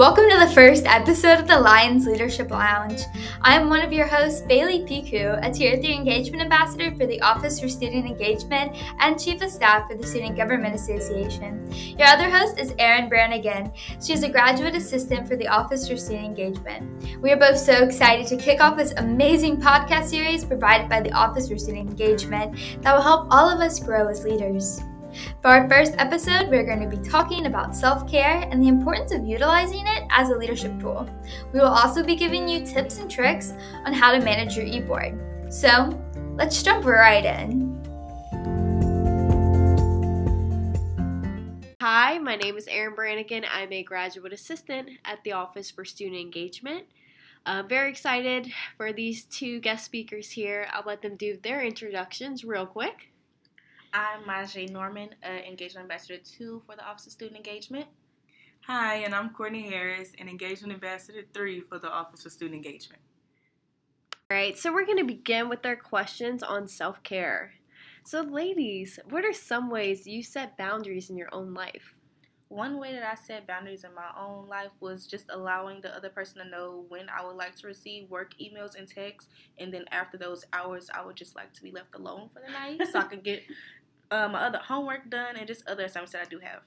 Welcome to the first episode of the Lions Leadership Lounge. I am one of your hosts, Bailey Piku, a Tier 3 Engagement Ambassador for the Office for Student Engagement and Chief of Staff for the Student Government Association. Your other host is Erin Brannigan. She is a graduate assistant for the Office for Student Engagement. We are both so excited to kick off this amazing podcast series provided by the Office for Student Engagement that will help all of us grow as leaders. For our first episode, we're going to be talking about self care and the importance of utilizing it as a leadership tool. We will also be giving you tips and tricks on how to manage your e board. So, let's jump right in. Hi, my name is Erin Brannigan. I'm a graduate assistant at the Office for Student Engagement. I'm very excited for these two guest speakers here. I'll let them do their introductions real quick. I'm Ma'Jai Norman, uh, Engagement Ambassador 2 for the Office of Student Engagement. Hi, and I'm Kourtni Harris, an Engagement Ambassador 3 for the Office of Student Engagement. All right, so we're going to begin with our questions on self care. So, ladies, what are some ways you set boundaries in your own life? One way that I set boundaries in my own life was just allowing the other person to know when I would like to receive work emails and texts, and then after those hours, I would just like to be left alone for the night so I could get uh, my other homework done and just other assignments that I do have.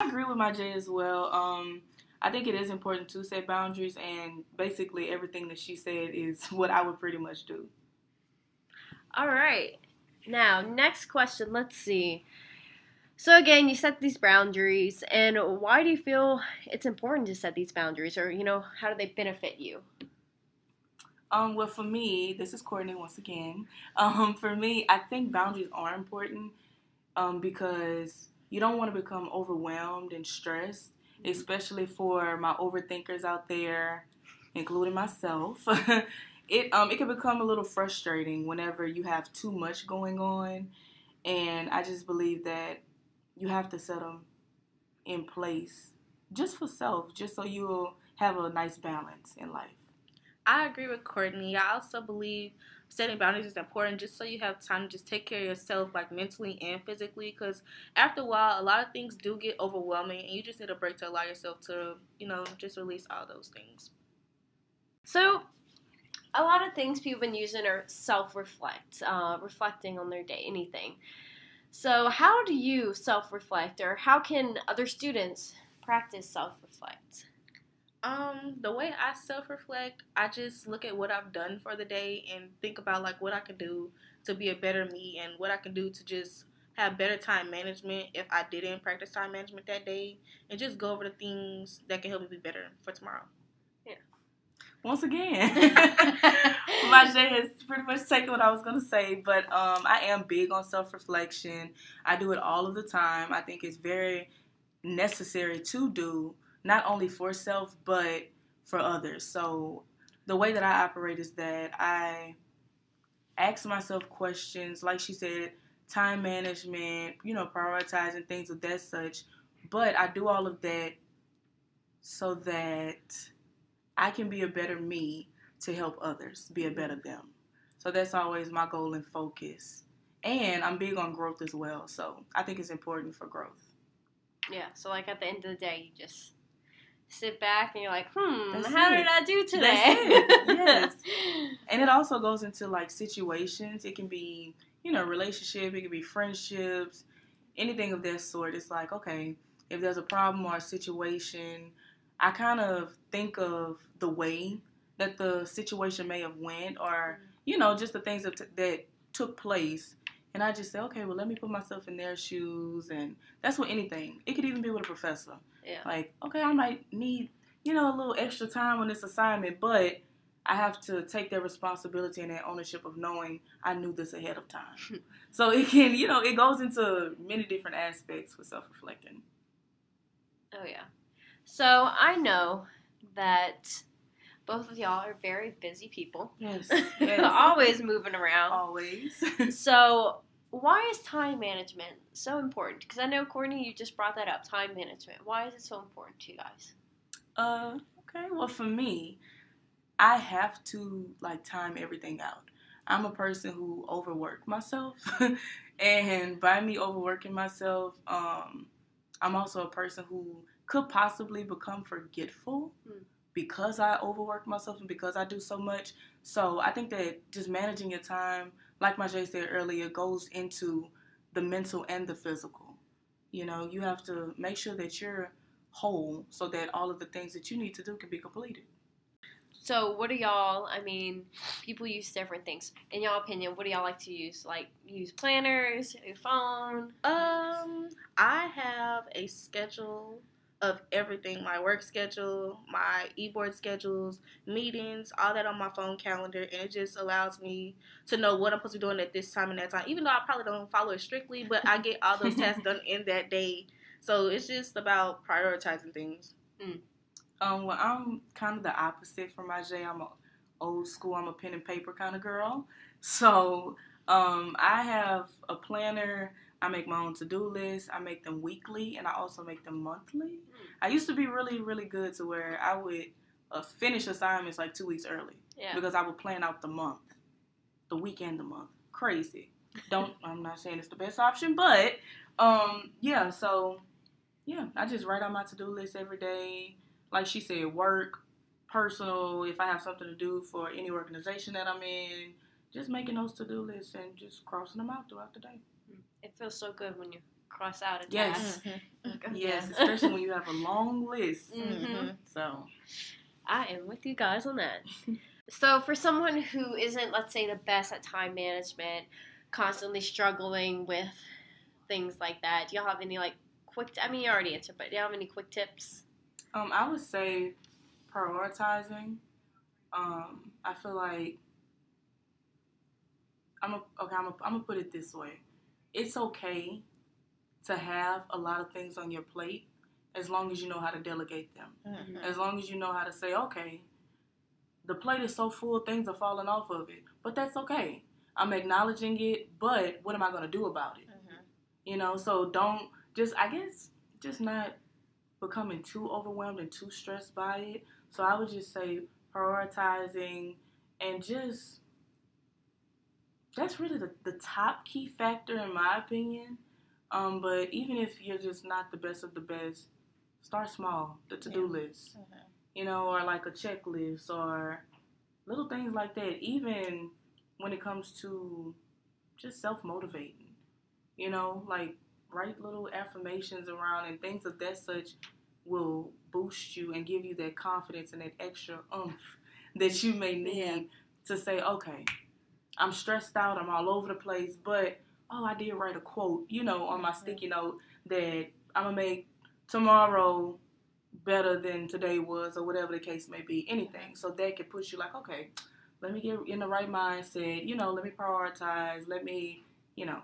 I agree with Ma'Jai as well. Um, I think it is important to set boundaries, and basically everything that she said is what I would pretty much do. All right. Now, next question. Let's see. So, again, you set these boundaries, and why do you feel it's important to set these boundaries, or, you know, how do they benefit you? Um, well, for me, this is Kourtni once again. Um, for me, I think boundaries are important um, because you don't want to become overwhelmed and stressed, especially for my overthinkers out there, including myself. it um it can become a little frustrating whenever you have too much going on, and I just believe that you have to set them in place just for self, just so you'll have a nice balance in life. I agree with Kourtni. I also believe setting boundaries is important just so you have time to just take care of yourself, like mentally and physically. Because after a while, a lot of things do get overwhelming, and you just need a break to allow yourself to, you know, just release all those things. So, a lot of things people have been using are self reflect, uh, reflecting on their day, anything. So, how do you self reflect, or how can other students practice self reflect? Um, the way I self reflect, I just look at what I've done for the day and think about like what I can do to be a better me and what I can do to just have better time management if I didn't practice time management that day and just go over the things that can help me be better for tomorrow. Yeah. Once again, my Ma'Jai has pretty much taken what I was gonna say, but um, I am big on self reflection. I do it all of the time. I think it's very necessary to do not only for self but for others. So the way that I operate is that I ask myself questions, like she said, time management, you know, prioritizing things of that such. But I do all of that so that I can be a better me to help others be a better them. So that's always my goal and focus. And I'm big on growth as well. So I think it's important for growth. Yeah. So like at the end of the day, you just sit back and you're like, hmm, That's how it. did I do today? Yes. And it also goes into like situations. It can be, you know, relationship, it can be friendships, anything of that sort. It's like, okay, if there's a problem or a situation, I kind of think of the way that the situation may have went or, you know, just the things that, t- that took place. And I just say, okay, well, let me put myself in their shoes. And that's with anything. It could even be with a professor. Yeah. Like, okay, I might need, you know, a little extra time on this assignment, but I have to take that responsibility and that ownership of knowing I knew this ahead of time. so it can, you know, it goes into many different aspects with self reflecting. Oh yeah. So I know that both of y'all are very busy people. Yes. yes. Always moving around. Always. So why is time management so important? Because I know Kourtni, you just brought that up. Time management. Why is it so important to you guys? Uh, okay. Well, for me, I have to like time everything out. I'm a person who overwork myself, and by me overworking myself, um, I'm also a person who could possibly become forgetful Hmm. because I overwork myself and because I do so much. So I think that just managing your time, like Ma'Jai said earlier, goes into the mental and the physical. You know, you have to make sure that you're whole so that all of the things that you need to do can be completed. So, what do y'all? I mean, people use different things. In y'all opinion, what do y'all like to use? Like use planners, a phone. Um, I have a schedule of everything my work schedule, my e board schedules, meetings, all that on my phone calendar, and it just allows me to know what I'm supposed to be doing at this time and that time. Even though I probably don't follow it strictly, but I get all those tasks done in that day. So it's just about prioritizing things. Um, well, I'm kind of the opposite from Ma'Jai. I'm a old school. I'm a pen and paper kind of girl. So um, I have a planner. I make my own to-do list. I make them weekly, and I also make them monthly. I used to be really, really good to where I would uh, finish assignments like two weeks early Yeah. because I would plan out the month, the week and the month. Crazy. Don't. I'm not saying it's the best option, but um, yeah. So yeah, I just write on my to-do list every day. Like she said, work, personal. If I have something to do for any organization that I'm in, just making those to-do lists and just crossing them out throughout the day. It feels so good when you cross out a Yes. task. Yes, especially when you have a long list. Mhm. So I am with you guys on that. so, for someone who isn't, let's say, the best at time management, constantly struggling with things like that, do y'all have any like quick? I mean, you already answered, but do y'all have any quick tips? Um, I would say prioritizing. Um, I feel like I'm a, okay. I'm a, I'm gonna put it this way: it's okay to have a lot of things on your plate as long as you know how to delegate them. Mm-hmm. As long as you know how to say, okay, the plate is so full, things are falling off of it, but that's okay. I'm acknowledging it, but what am I gonna do about it? You know, so don't just I guess just not becoming too overwhelmed and too stressed by it. So I would just say prioritizing and just that's really the, the top key factor in my opinion. Um, but even if you're just not the best of the best, start small. The to do list, you know, or like a checklist or little things like that. Even when it comes to just self motivating you know, like write little affirmations around and things of that such will boost you and give you that confidence and that extra oomph that you may need Yeah. to say, okay, I'm stressed out, I'm all over the place, but oh, I did write a quote, you know, on my sticky note that I'm gonna make tomorrow better than today was, or whatever the case may be, anything. So that could push you like, okay, let me get in the right mindset, you know, let me prioritize, let me, you know,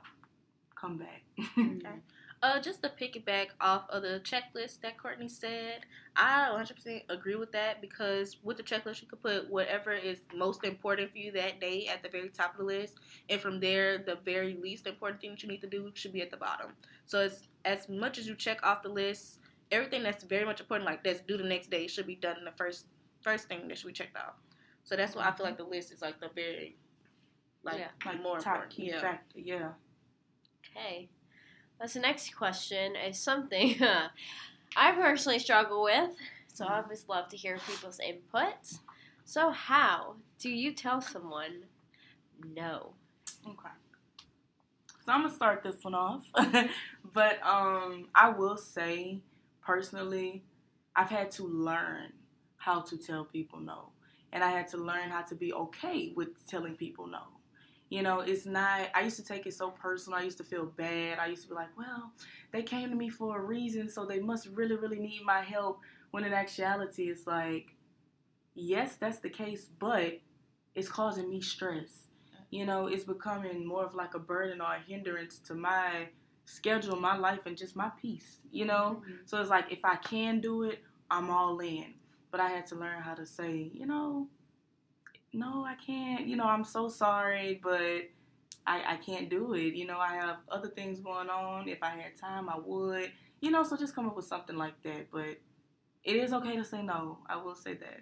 come back. Uh, just to piggyback off of the checklist that Kourtni said, I 100% agree with that because with the checklist, you could put whatever is most important for you that day at the very top of the list, and from there, the very least important thing that you need to do should be at the bottom. So it's as much as you check off the list, everything that's very much important, like that's due the next day, should be done in the first first thing that should be checked off. So that's why I feel like the list is like the very like, Yeah. like more top important. key yeah. factor, yeah. Okay. That's the next question is something I personally struggle with. So I always love to hear people's input. So how do you tell someone no? Okay. So I'm gonna start this one off, but um, I will say personally, I've had to learn how to tell people no, and I had to learn how to be okay with telling people no. You know, it's not. I used to take it so personal. I used to feel bad. I used to be like, well, they came to me for a reason, so they must really, really need my help. When in actuality, it's like, yes, that's the case, but it's causing me stress you know, it's becoming more of like a burden or a hindrance to my schedule, my life, and just my peace, you know? Mm-hmm. So it's like if I can do it, I'm all in. But I had to learn how to say, you know, no, I can't. You know, I'm so sorry, but I, I can't do it. You know, I have other things going on. If I had time, I would. You know, so just come up with something like that. But it is okay to say no. I will say that.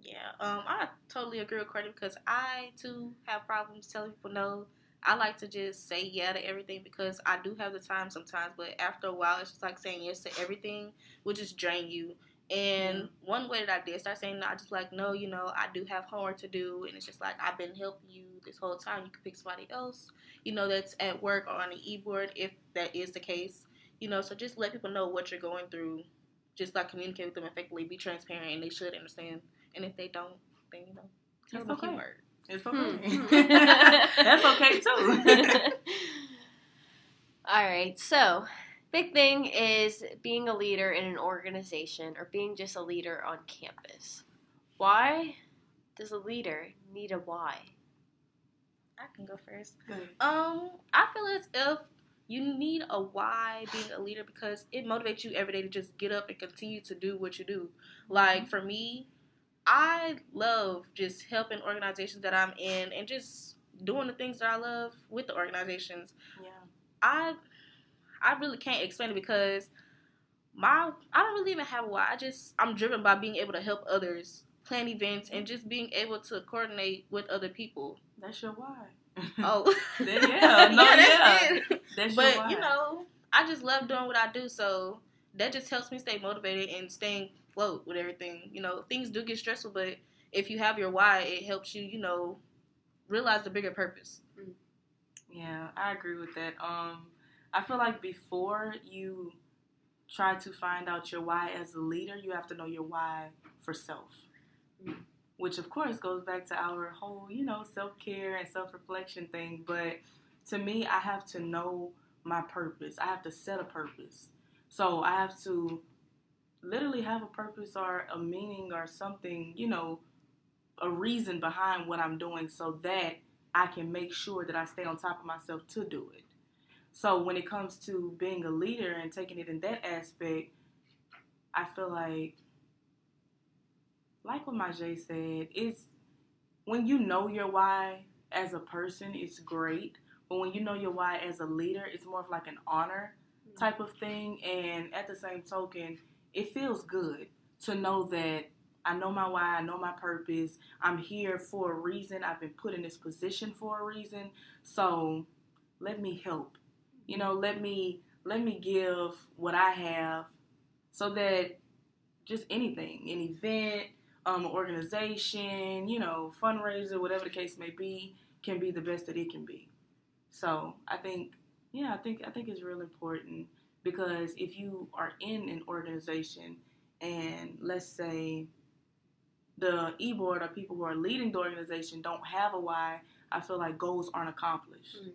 Yeah, um, I totally agree with Kourtni because I too have problems telling people no. I like to just say yeah to everything because I do have the time sometimes, but after a while, it's just like saying yes to everything will just drain you. And one way that I did start saying no, I just like, no, you know, I do have homework to do, and it's just like I've been helping you this whole time. You can pick somebody else, you know, that's at work or on the e-board if that is the case, you know. So just let people know what you're going through. Just like communicate with them effectively, be transparent, and they should understand. And if they don't, then you know, tell It's them okay. a few words. It's Hmm. okay. That's okay too. All right, so big thing is being a leader in an organization or being just a leader on campus. Why does a leader need a why? I can go first. Good. Um, I feel as if you need a why being a leader because it motivates you every day to just get up and continue to do what you do. Like for me, I love just helping organizations that I'm in and just doing the things that I love with the organizations. Yeah. I I really can't explain it because my I don't really even have a why. I just I'm driven by being able to help others plan events and just being able to coordinate with other people. That's your why. Oh, Then, yeah, no, that's yeah. it. That's your But why. you know, I just love doing what I do, so that just helps me stay motivated and staying float with everything. You know, things do get stressful, but if you have your why, it helps you, you know, realize the bigger purpose. Yeah, I agree with that. Um, I feel like before you try to find out your why as a leader, you have to know your why for self. Which, of course, goes back to our whole, you know, self care and self reflection thing. But to me, I have to know my purpose. I have to set a purpose. So I have to literally have a purpose or a meaning or something, you know, a reason behind what I'm doing so that I can make sure that I stay on top of myself to do it. So when it comes to being a leader and taking it in that aspect, I feel like, like what Ma'Jai said, it's when you know your why as a person, it's great. But when you know your why as a leader, it's more of like an honor mm-hmm. type of thing. And at the same token, it feels good to know that I know my why, I know my purpose. I'm here for a reason. I've been put in this position for a reason. So let me help. You know, let me let me give what I have so that just anything, an event, um, organization, you know, fundraiser, whatever the case may be, can be the best that it can be. So I think, yeah, I think I think it's real important because if you are in an organization and let's say the e-board or people who are leading the organization don't have a why, I feel like goals aren't accomplished. Mm.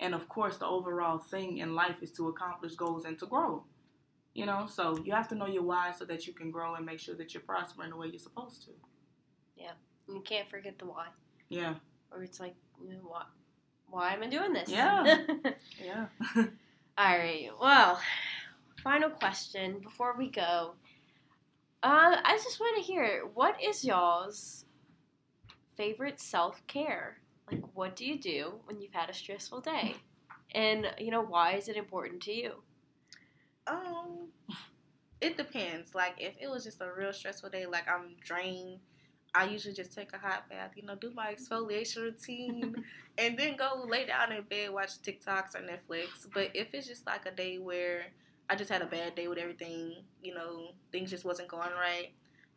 And of course, the overall thing in life is to accomplish goals and to grow. You know, so you have to know your why so that you can grow and make sure that you're prospering the way you're supposed to. Yeah, you can't forget the why. Yeah, Or it's like, you know, why, why am I doing this? Yeah. yeah. All right. Well, final question before we go. Uh, I just want to hear what is y'all's favorite self care? Like, what do you do when you've had a stressful day? And, you know, why is it important to you? Um, it depends. Like if it was just a real stressful day, like I'm drained, I usually just take a hot bath, you know, do my exfoliation routine, and then go lay down in bed, watch TikToks or Netflix. But if it's just like a day where I just had a bad day with everything, you know, things just wasn't going right,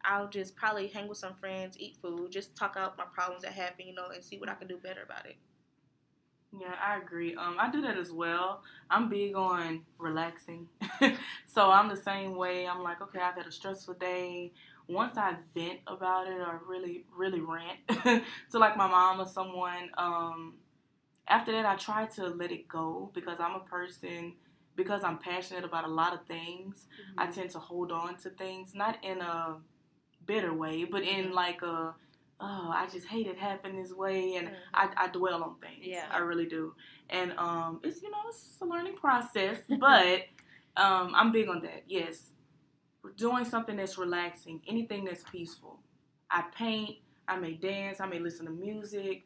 I'll just probably hang with some friends, eat food, just talk out my problems that happen, you know, and see what I can do better about it. Yeah, I agree. Um, I do that as well. I'm big on relaxing. so I'm the same way. I'm like, okay, I've had a stressful day. Once I vent about it or really, really rant to like my mom or someone, um, after that I try to let it go because I'm a person because I'm passionate about a lot of things. I tend to hold on to things, not in a bitter way, but in like a oh, I just hate it happened this way, and I, I dwell on things. Yeah. I really do. And um, it's you know it's a learning process, but um, I'm big on that. Yes, doing something that's relaxing, anything that's peaceful. I paint. I may dance. I may listen to music.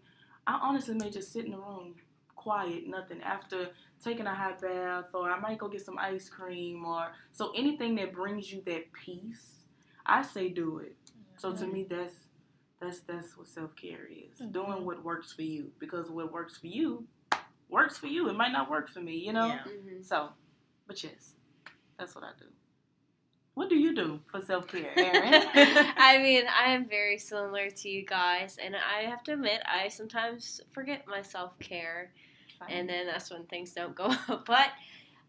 I honestly may just sit in the room, quiet, nothing. After taking a hot bath, or I might go get some ice cream, or so anything that brings you that peace. I say do it. So to me, that's that's that's what self care is. Mhm. Doing what works for you because what works for you works for you, it might not work for me, you know? Yeah. Mhm. So, but yes, that's what I do. What do you do for self care, Erin? I mean, I am very similar to you guys, and I have to admit, I sometimes forget my self care, and then that's when things don't go up. But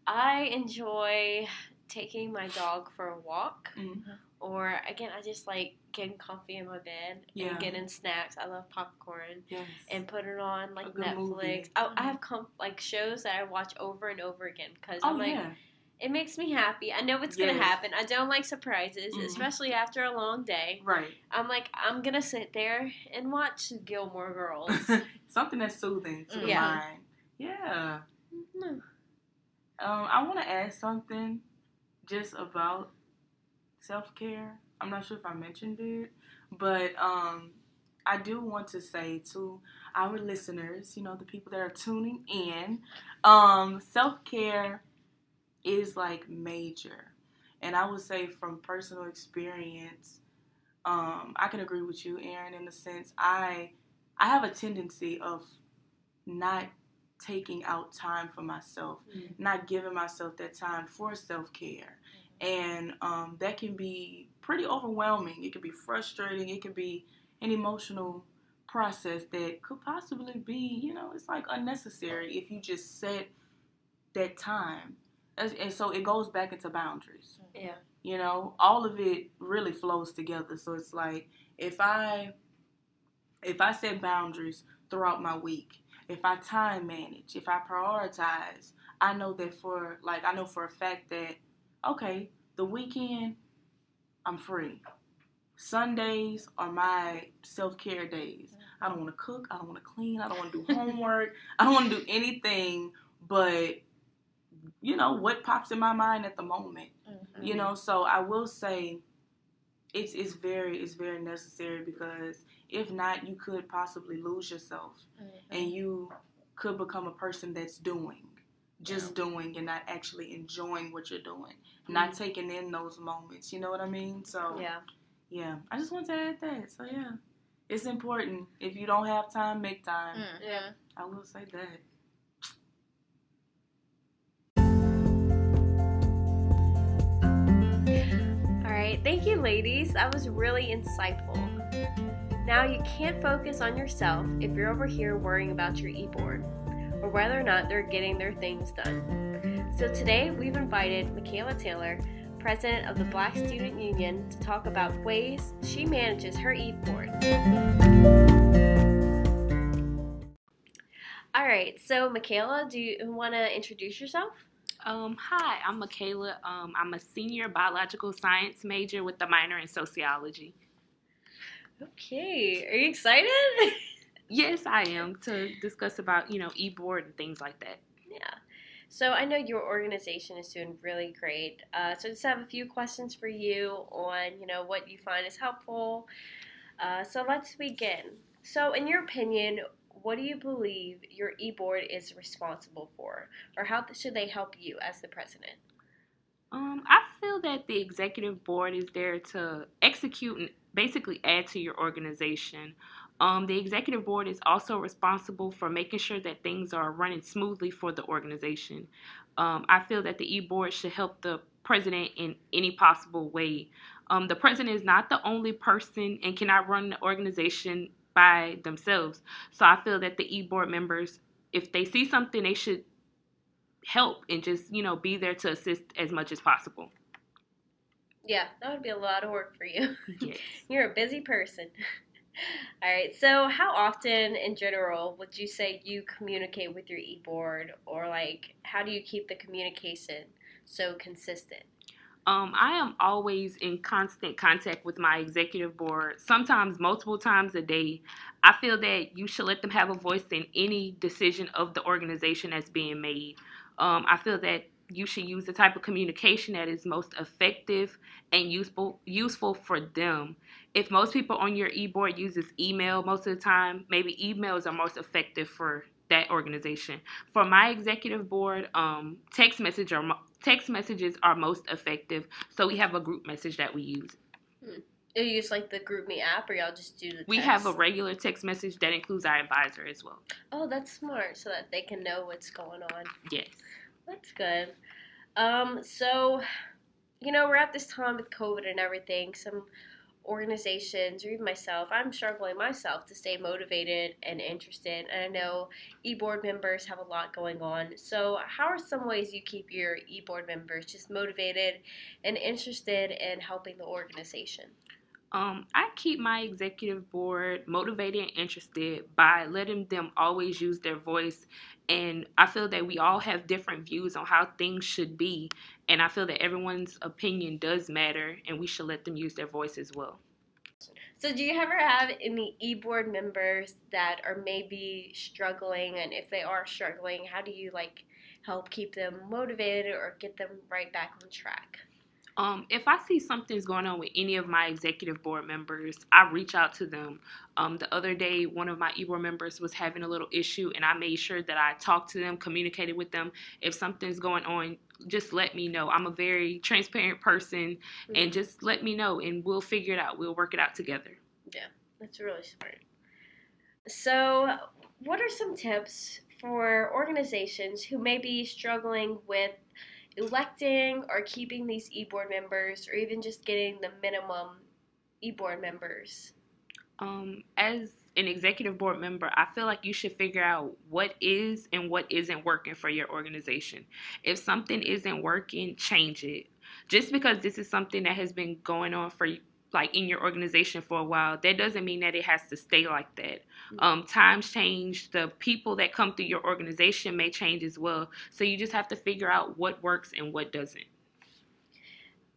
I enjoy taking my dog for a walk, Mhm. Or again, I just like getting comfy in my bed Yeah. and getting snacks. I love popcorn. yes. And put it on like Netflix. I. I have com- like shows that I watch over and over again because oh I'm like, yeah, it makes me happy. I know what's gonna happen. I don't like surprises, Mhm. especially after a long day. right. I'm like, I'm gonna sit there and watch Gilmore Girls. Something that's soothing to the Yeah. mind. Yeah. No. Um, I want to add something just about self care. I'm not sure if I mentioned it, but um, I do want to say to our listeners, you know, the people that are tuning in, um, self care is like major. And I would say from personal experience, um, I can agree with you, Erin, in the sense I I have a tendency of not taking out time for myself, Mhm. not giving myself that time for self care. And um, that can be pretty overwhelming. It can be frustrating. It can be an emotional process that could possibly be, you know, it's like unnecessary if you just set that time. And so it goes back into boundaries Yeah. you know all of it really flows together so it's like if i if i set boundaries throughout my week if i time manage if i prioritize i know that for like i know for a fact that okay the weekend i'm free. Sundays are my self-care days. I don't want to cook i don't want to clean i don't want to do homework i don't want to do anything but you know what pops in my mind at the moment. Mhm. you know so i will say it's it's very it's very necessary because if not you could possibly lose yourself and you could become a person that's doing just doing and not actually enjoying what you're doing not taking in those moments you know what i mean so Yeah. yeah i just want to add that so yeah it's important if you don't have time make time Mhm. Yeah. i will say that All right. Thank you, ladies. That was really insightful. Now, you can't focus on yourself if you're over here worrying about your e board or whether or not they're getting their things done. So, today we've invited Makayla Taylor, president of the Black Student Union, to talk about ways she manages her e board. All right. So, Makayla, do you want to introduce yourself? Um, hi, I'm Makayla. Um, I'm a senior biological science major with a minor in sociology. Okay. Are you excited? Yes, I am to discuss about you know e-board and things like that. Yeah. So I know your organization is doing really great. Uh, so I just have a few questions for you on, you know, what you find is helpful. Uh, so let's begin. So, in your opinion, what do you believe your e-board is responsible for, or how should they help you as the president? Um, I feel that the executive board is there to execute and basically add to your organization. Um, the executive board is also responsible for making sure that things are running smoothly for the organization. Um, I feel that the e board should help the president in any possible way. Um, the president is not the only person and cannot run the organization by themselves. So I feel that the e board members, if they see something, they should help and just you know be there to assist as much as possible. Yeah, that would be a lot of work for you. Yes. You're a busy person. All right. So, how often, in general, would you say you communicate with your e-board, or like, how do you keep the communication so consistent? Um, I am always in constant contact with my executive board, sometimes multiple times a day. I feel that you should let them have a voice in any decision of the organization that's being made. Um, I feel that you should use the type of communication that is most effective and useful useful for them. If most people on your e-board uses email most of the time, maybe emails are most effective for that organization. For my executive board, um, text message mo- text messages are most effective. So we have a group message that we use. You use like the GroupMe app, or y'all just do the. We have a regular text message that includes our advisor as well. Oh, that's smart, so that they can know what's going on. Yes. That's good. Um, so, you know, we're at this time with COVID and everything. Some organizations, or even myself, I'm struggling myself to stay motivated and interested. And I know e board members have a lot going on. So, how are some ways you keep your e board members just motivated and interested in helping the organization? Um, I keep my executive board motivated and interested by letting them always use their voice. And I feel that we all have different views on how things should be. And I feel that everyone's opinion does matter, and we should let them use their voice as well. So, do you ever have any e board members that are maybe struggling? And if they are struggling, how do you like help keep them motivated or get them right back on track? Um, if I see something's going on with any of my executive board members, I reach out to them. Um, the other day, one of my e board members was having a little issue, and I made sure that I talked to them, communicated with them. If something's going on, just let me know. I'm a very transparent person, Mm-hmm. and just let me know, and we'll figure it out. We'll work it out together. Yeah, that's really smart. So, what are some tips for organizations who may be struggling with electing or keeping these e board members, or even just getting the minimum e board members? Um, as an executive board member, I feel like you should figure out what is and what isn't working for your organization. If something isn't working, change it. Just because this is something that has been going on for like in your organization for a while, that doesn't mean that it has to stay like that. Um, times change. The people that come through your organization may change as well. So you just have to figure out what works and what doesn't.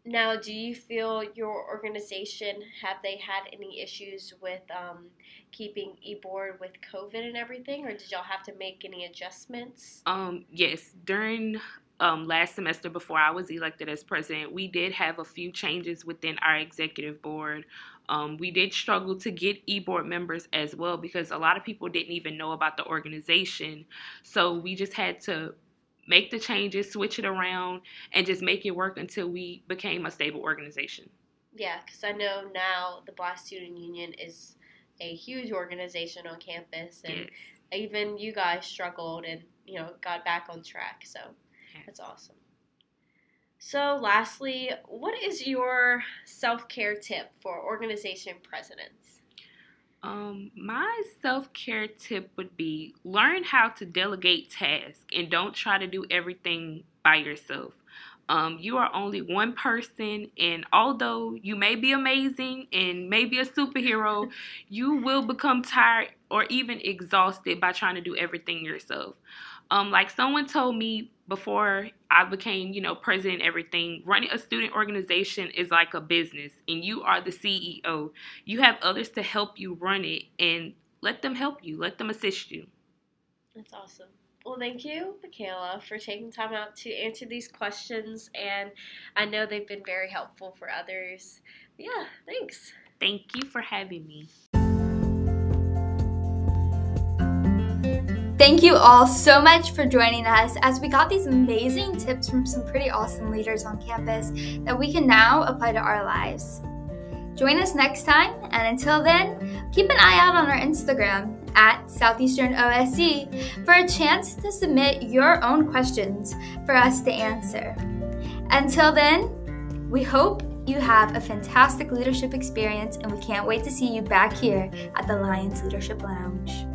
Now, do you feel your organization have they had any issues with um, keeping eBoard with COVID and everything, or did y'all have to make any adjustments? Um, yes, during um, last semester before I was elected as president, we did have a few changes within our executive board. Um, we did struggle to get e board members as well because a lot of people didn't even know about the organization. So we just had to make the changes, switch it around, and just make it work until we became a stable organization. Yeah, because I know now the Black Student Union is a huge organization on campus, and Yes. even you guys struggled and you know got back on track. So that's awesome. So, lastly, what is your self care tip for organization presidents? Um, my self care tip would be learn how to delegate tasks and don't try to do everything by yourself. Um, you are only one person, and although you may be amazing and maybe a superhero, you will become tired or even exhausted by trying to do everything yourself. Um, like someone told me before I became, you know, president, everything, running a student organization is like a business, and you are the CEO. You have others to help you run it, and let them help you, let them assist you. That's awesome. Well, thank you, Makayla, for taking time out to answer these questions, and I know they've been very helpful for others. Yeah, thanks. Thank you for having me. Thank you all so much for joining us as we got these amazing tips from some pretty awesome leaders on campus that we can now apply to our lives. Join us next time, and until then, keep an eye out on our Instagram at Southeastern OSC for a chance to submit your own questions for us to answer. Until then, we hope you have a fantastic leadership experience, and we can't wait to see you back here at the Lions Leadership Lounge.